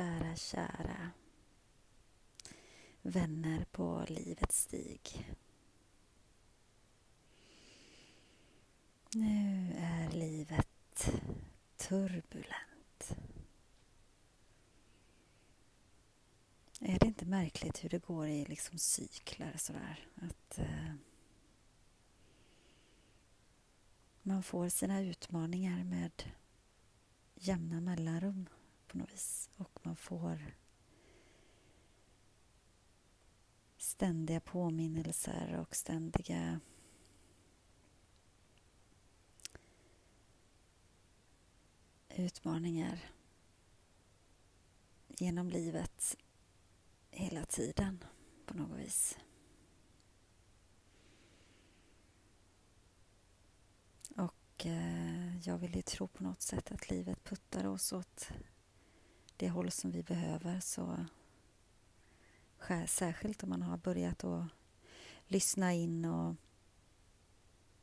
kära, kära vänner på livets stig. Nu är livet turbulent. Är det inte märkligt hur det går i liksom cykler sådär? Att eh, man får sina utmaningar med jämna mellanrum på något vis. Och man får ständiga påminnelser och ständiga utmaningar genom livet hela tiden på något vis. Och eh, jag vill ju tro på något sätt att livet puttar oss åt det håll som vi behöver så särskilt om man har börjat att lyssna in och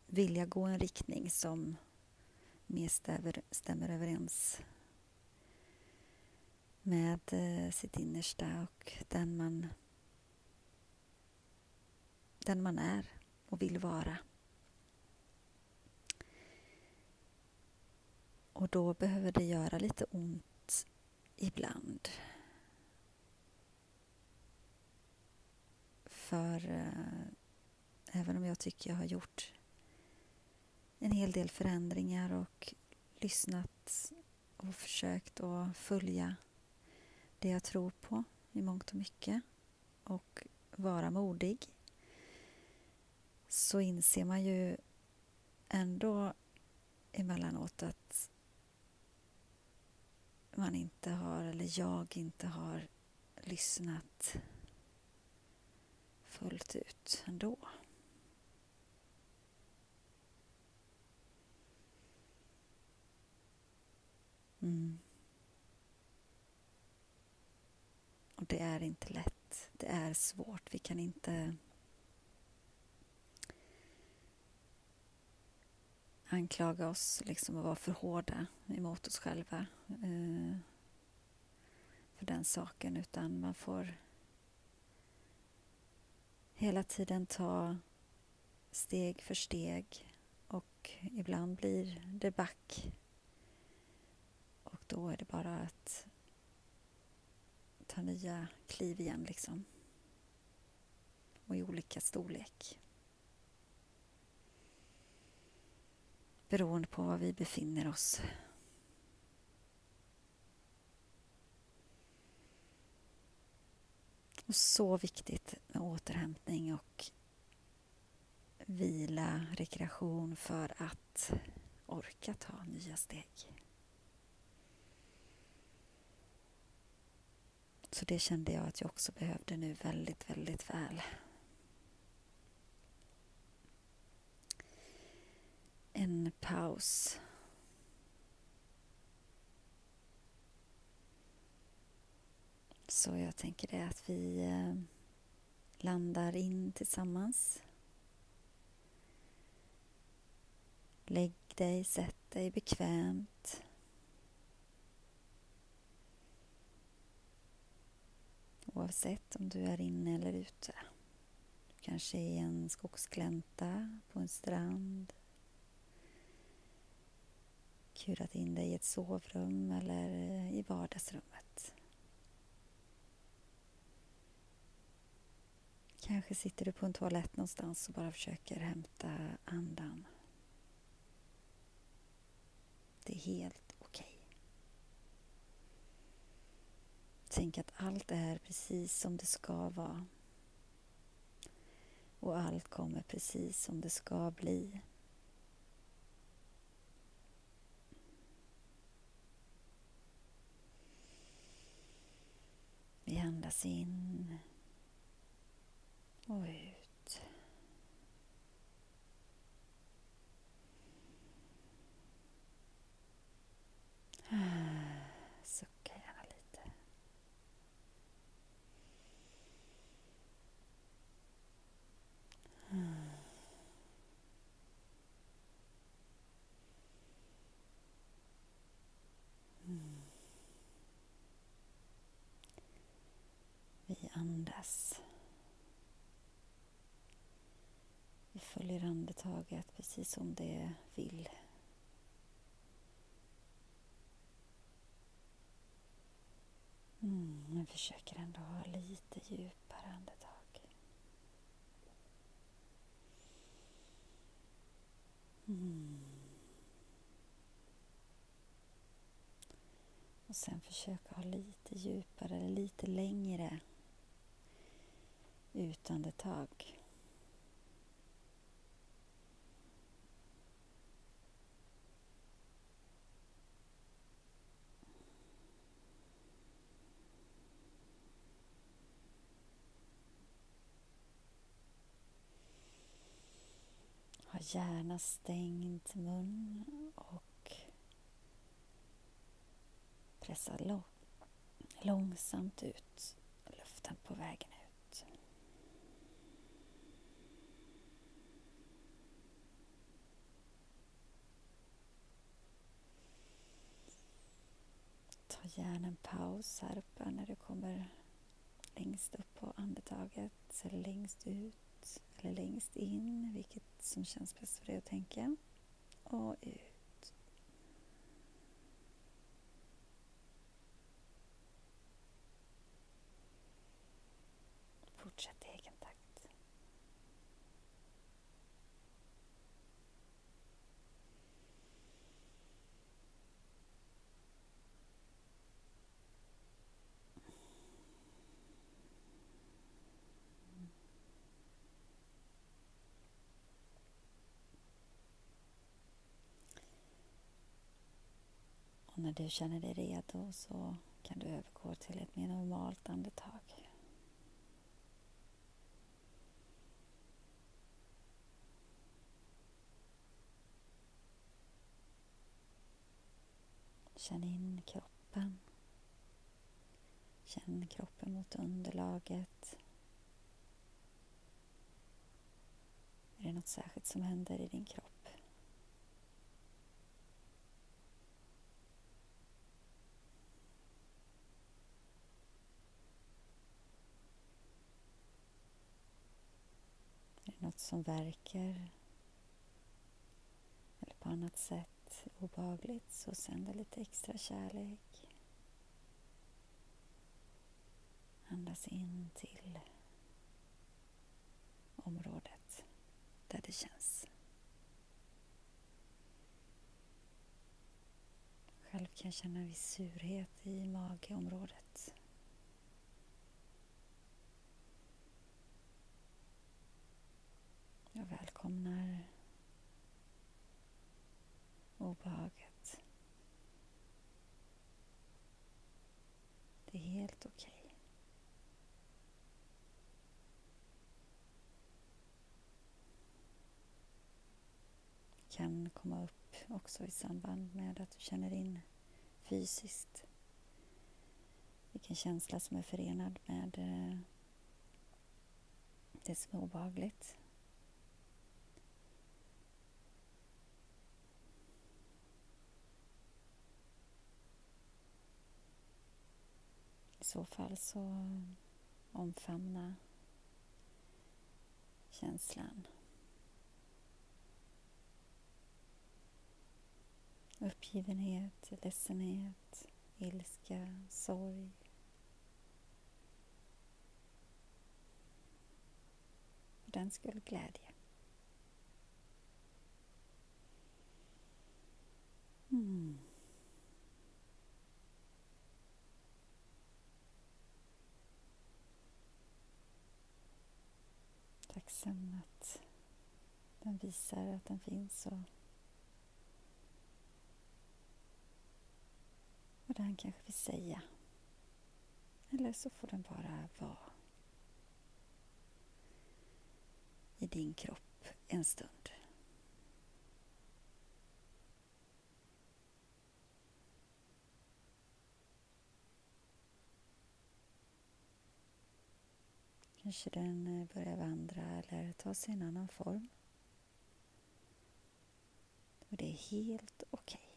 vilja gå en riktning som mer stämmer överens med eh, sitt innersta och den man, den man är och vill vara. Och då behöver det göra lite ont ibland. För eh, även om jag tycker jag har gjort en hel del förändringar och lyssnat och försökt att följa det jag tror på i mångt och mycket och vara modig så inser man ju ändå emellanåt att man inte har, eller jag inte har lyssnat fullt ut ändå. Mm. Och det är inte lätt. Det är svårt. Vi kan inte anklaga oss liksom och vara för hårda emot oss själva eh, för den saken utan man får hela tiden ta steg för steg och ibland blir det back och då är det bara att ta nya kliv igen liksom. Och i olika storlek. Beroende på var vi befinner oss. Och så viktigt med återhämtning och vila, rekreation för att orka ta nya steg. Så det kände jag att jag också behövde nu väldigt, väldigt väl. En paus. Så jag tänker det att vi eh, landar in tillsammans. Lägg dig, sätt dig bekvämt. oavsett om du är inne eller ute. Kanske i en skogsglänta på en strand. Kurat in dig i ett sovrum eller eh, i vardagsrummet. Kanske sitter du på en toalett någonstans och bara försöker hämta andan. Det är helt okej. Tänk att allt är precis som det ska vara. Och allt kommer precis som det ska bli. Vi andas in och ut. Andas. Vi följer andetaget precis som det vill. Mm, men försöker ändå ha lite djupare andetag. Mm. Och sen försöka ha lite djupare lite längre utandetag. Ha gärna stängd mun och pressa långsamt ut luften på vägen ut. Ta gärna en paus här uppe när du kommer längst upp på andetaget eller längst ut eller längst in, vilket som känns bäst för dig att tänka. Och ut. Och när du känner dig redo så kan du övergå till ett mer normalt andetag. Känn in kroppen. Känn kroppen mot underlaget. Är det något särskilt som händer i din kropp? Är det något som verkar? Eller på annat sätt? obehagligt så sänd lite extra kärlek. Andas in till området där det känns. Själv kan jag känna en viss surhet i mageområdet. Jag välkomnar obehaget. Det är helt okej. Okay. kan komma upp också i samband med att du känner in fysiskt vilken känsla som är förenad med eh, det som är obehagligt. I så fall så omfamna känslan. Uppgivenhet, ledsenhet, ilska, sorg. För den skull glädje. Mm. Tacksam att den visar att den finns och vad den kanske vill säga. Eller så får den bara vara i din kropp en stund. Kanske den eh, börjar vandra eller ta sig en annan form. Och det är helt okej. Okay.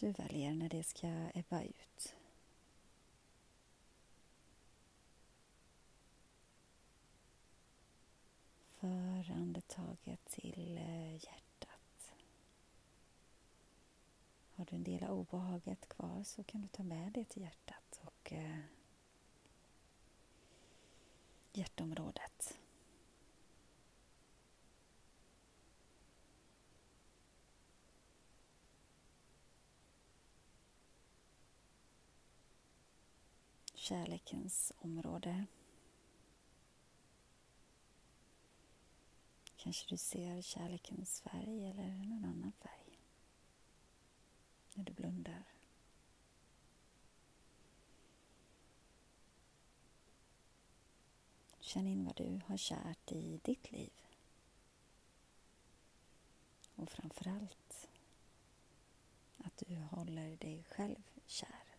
Du väljer när det ska ebba ut. För andetaget till eh, hjärtat. Har du en del av obehaget kvar så kan du ta med det till hjärtat och eh, hjärtområdet. Kärlekens område. Kanske du ser kärlekens färg eller någon annan färg när du blundar. Känn in vad du har kärt i ditt liv. Och framförallt att du håller dig själv kär.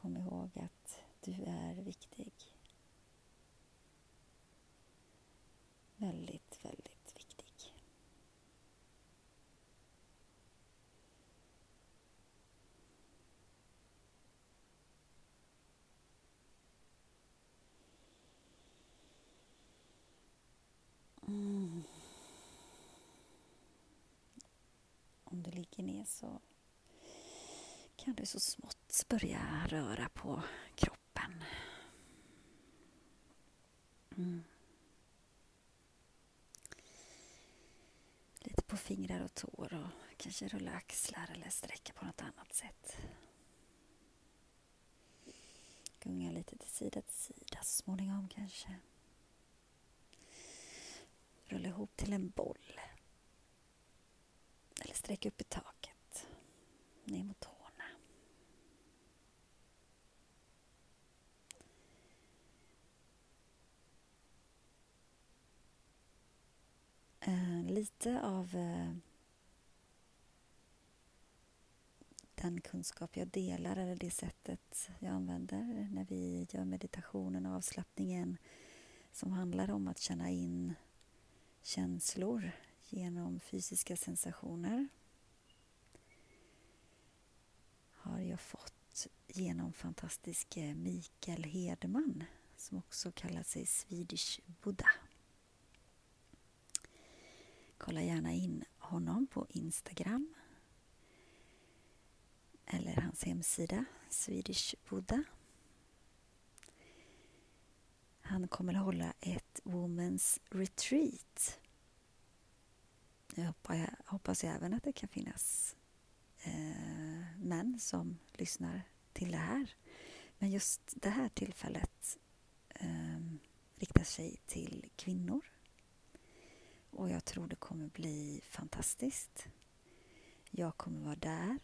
Kom ihåg att du är viktig. Väldigt, väldigt viktig. Mm. Om du ligger ner så kan du så smått börja röra på kroppen. Mm. Lite på fingrar och tår och kanske rulla axlar eller sträcka på något annat sätt. Gunga lite till sida till sida så småningom kanske. Rulla ihop till en boll. Eller sträck upp i taket. Ner mot lite av eh, den kunskap jag delar eller det sättet jag använder när vi gör meditationen och avslappningen som handlar om att känna in känslor genom fysiska sensationer har jag fått genom fantastiske eh, Mikael Hedman som också kallar sig Swedish Buddha. Kolla gärna in honom på Instagram eller hans hemsida Swedish Buddha. Han kommer att hålla ett Women's Retreat. Jag hoppas, jag, hoppas även att det kan finnas eh, män som lyssnar till det här. Men just det här tillfället eh, riktar sig till kvinnor och jag tror det kommer bli fantastiskt. Jag kommer vara där.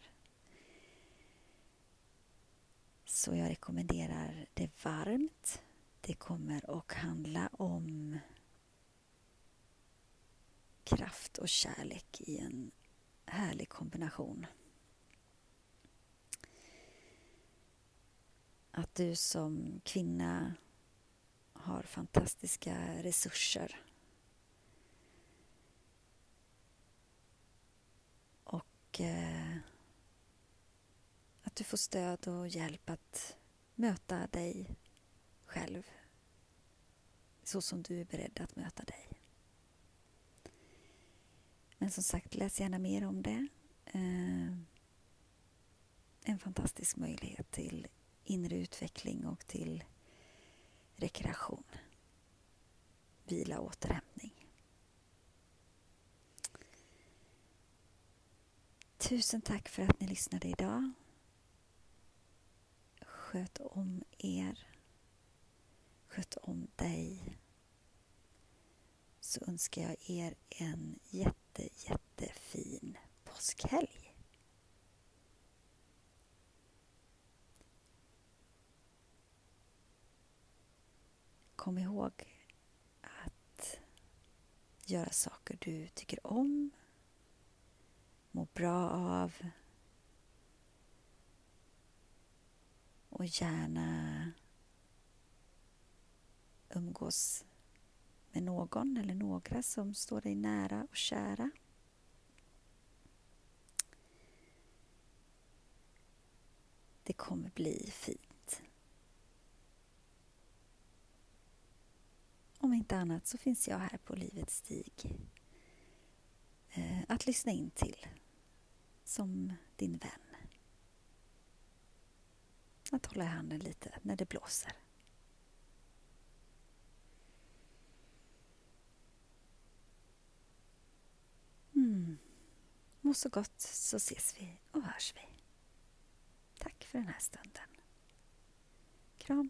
Så jag rekommenderar det varmt. Det kommer att handla om kraft och kärlek i en härlig kombination. Att du som kvinna har fantastiska resurser eh, att du får stöd och hjälp att möta dig själv så som du är beredd att möta dig. Men som sagt, läs gärna mer om det. Eh, en fantastisk möjlighet till inre utveckling och till rekreation, vila och återhämtning. Tusen tack för att ni lyssnade idag. Sköt om er. Sköt om dig. Så önskar jag er en jätte, jättefin påskhelg. Kom ihåg att göra saker du tycker om mår bra av. Och gärna umgås med någon eller några som står dig nära och kära. Det kommer bli fint. Om inte annat så finns jag här på Livets stig eh, att lyssna in till som din vän. Att hålla i handen lite när det blåser. Mm. Må så gott så ses vi och hörs vi. Tack för den här stunden. Kram.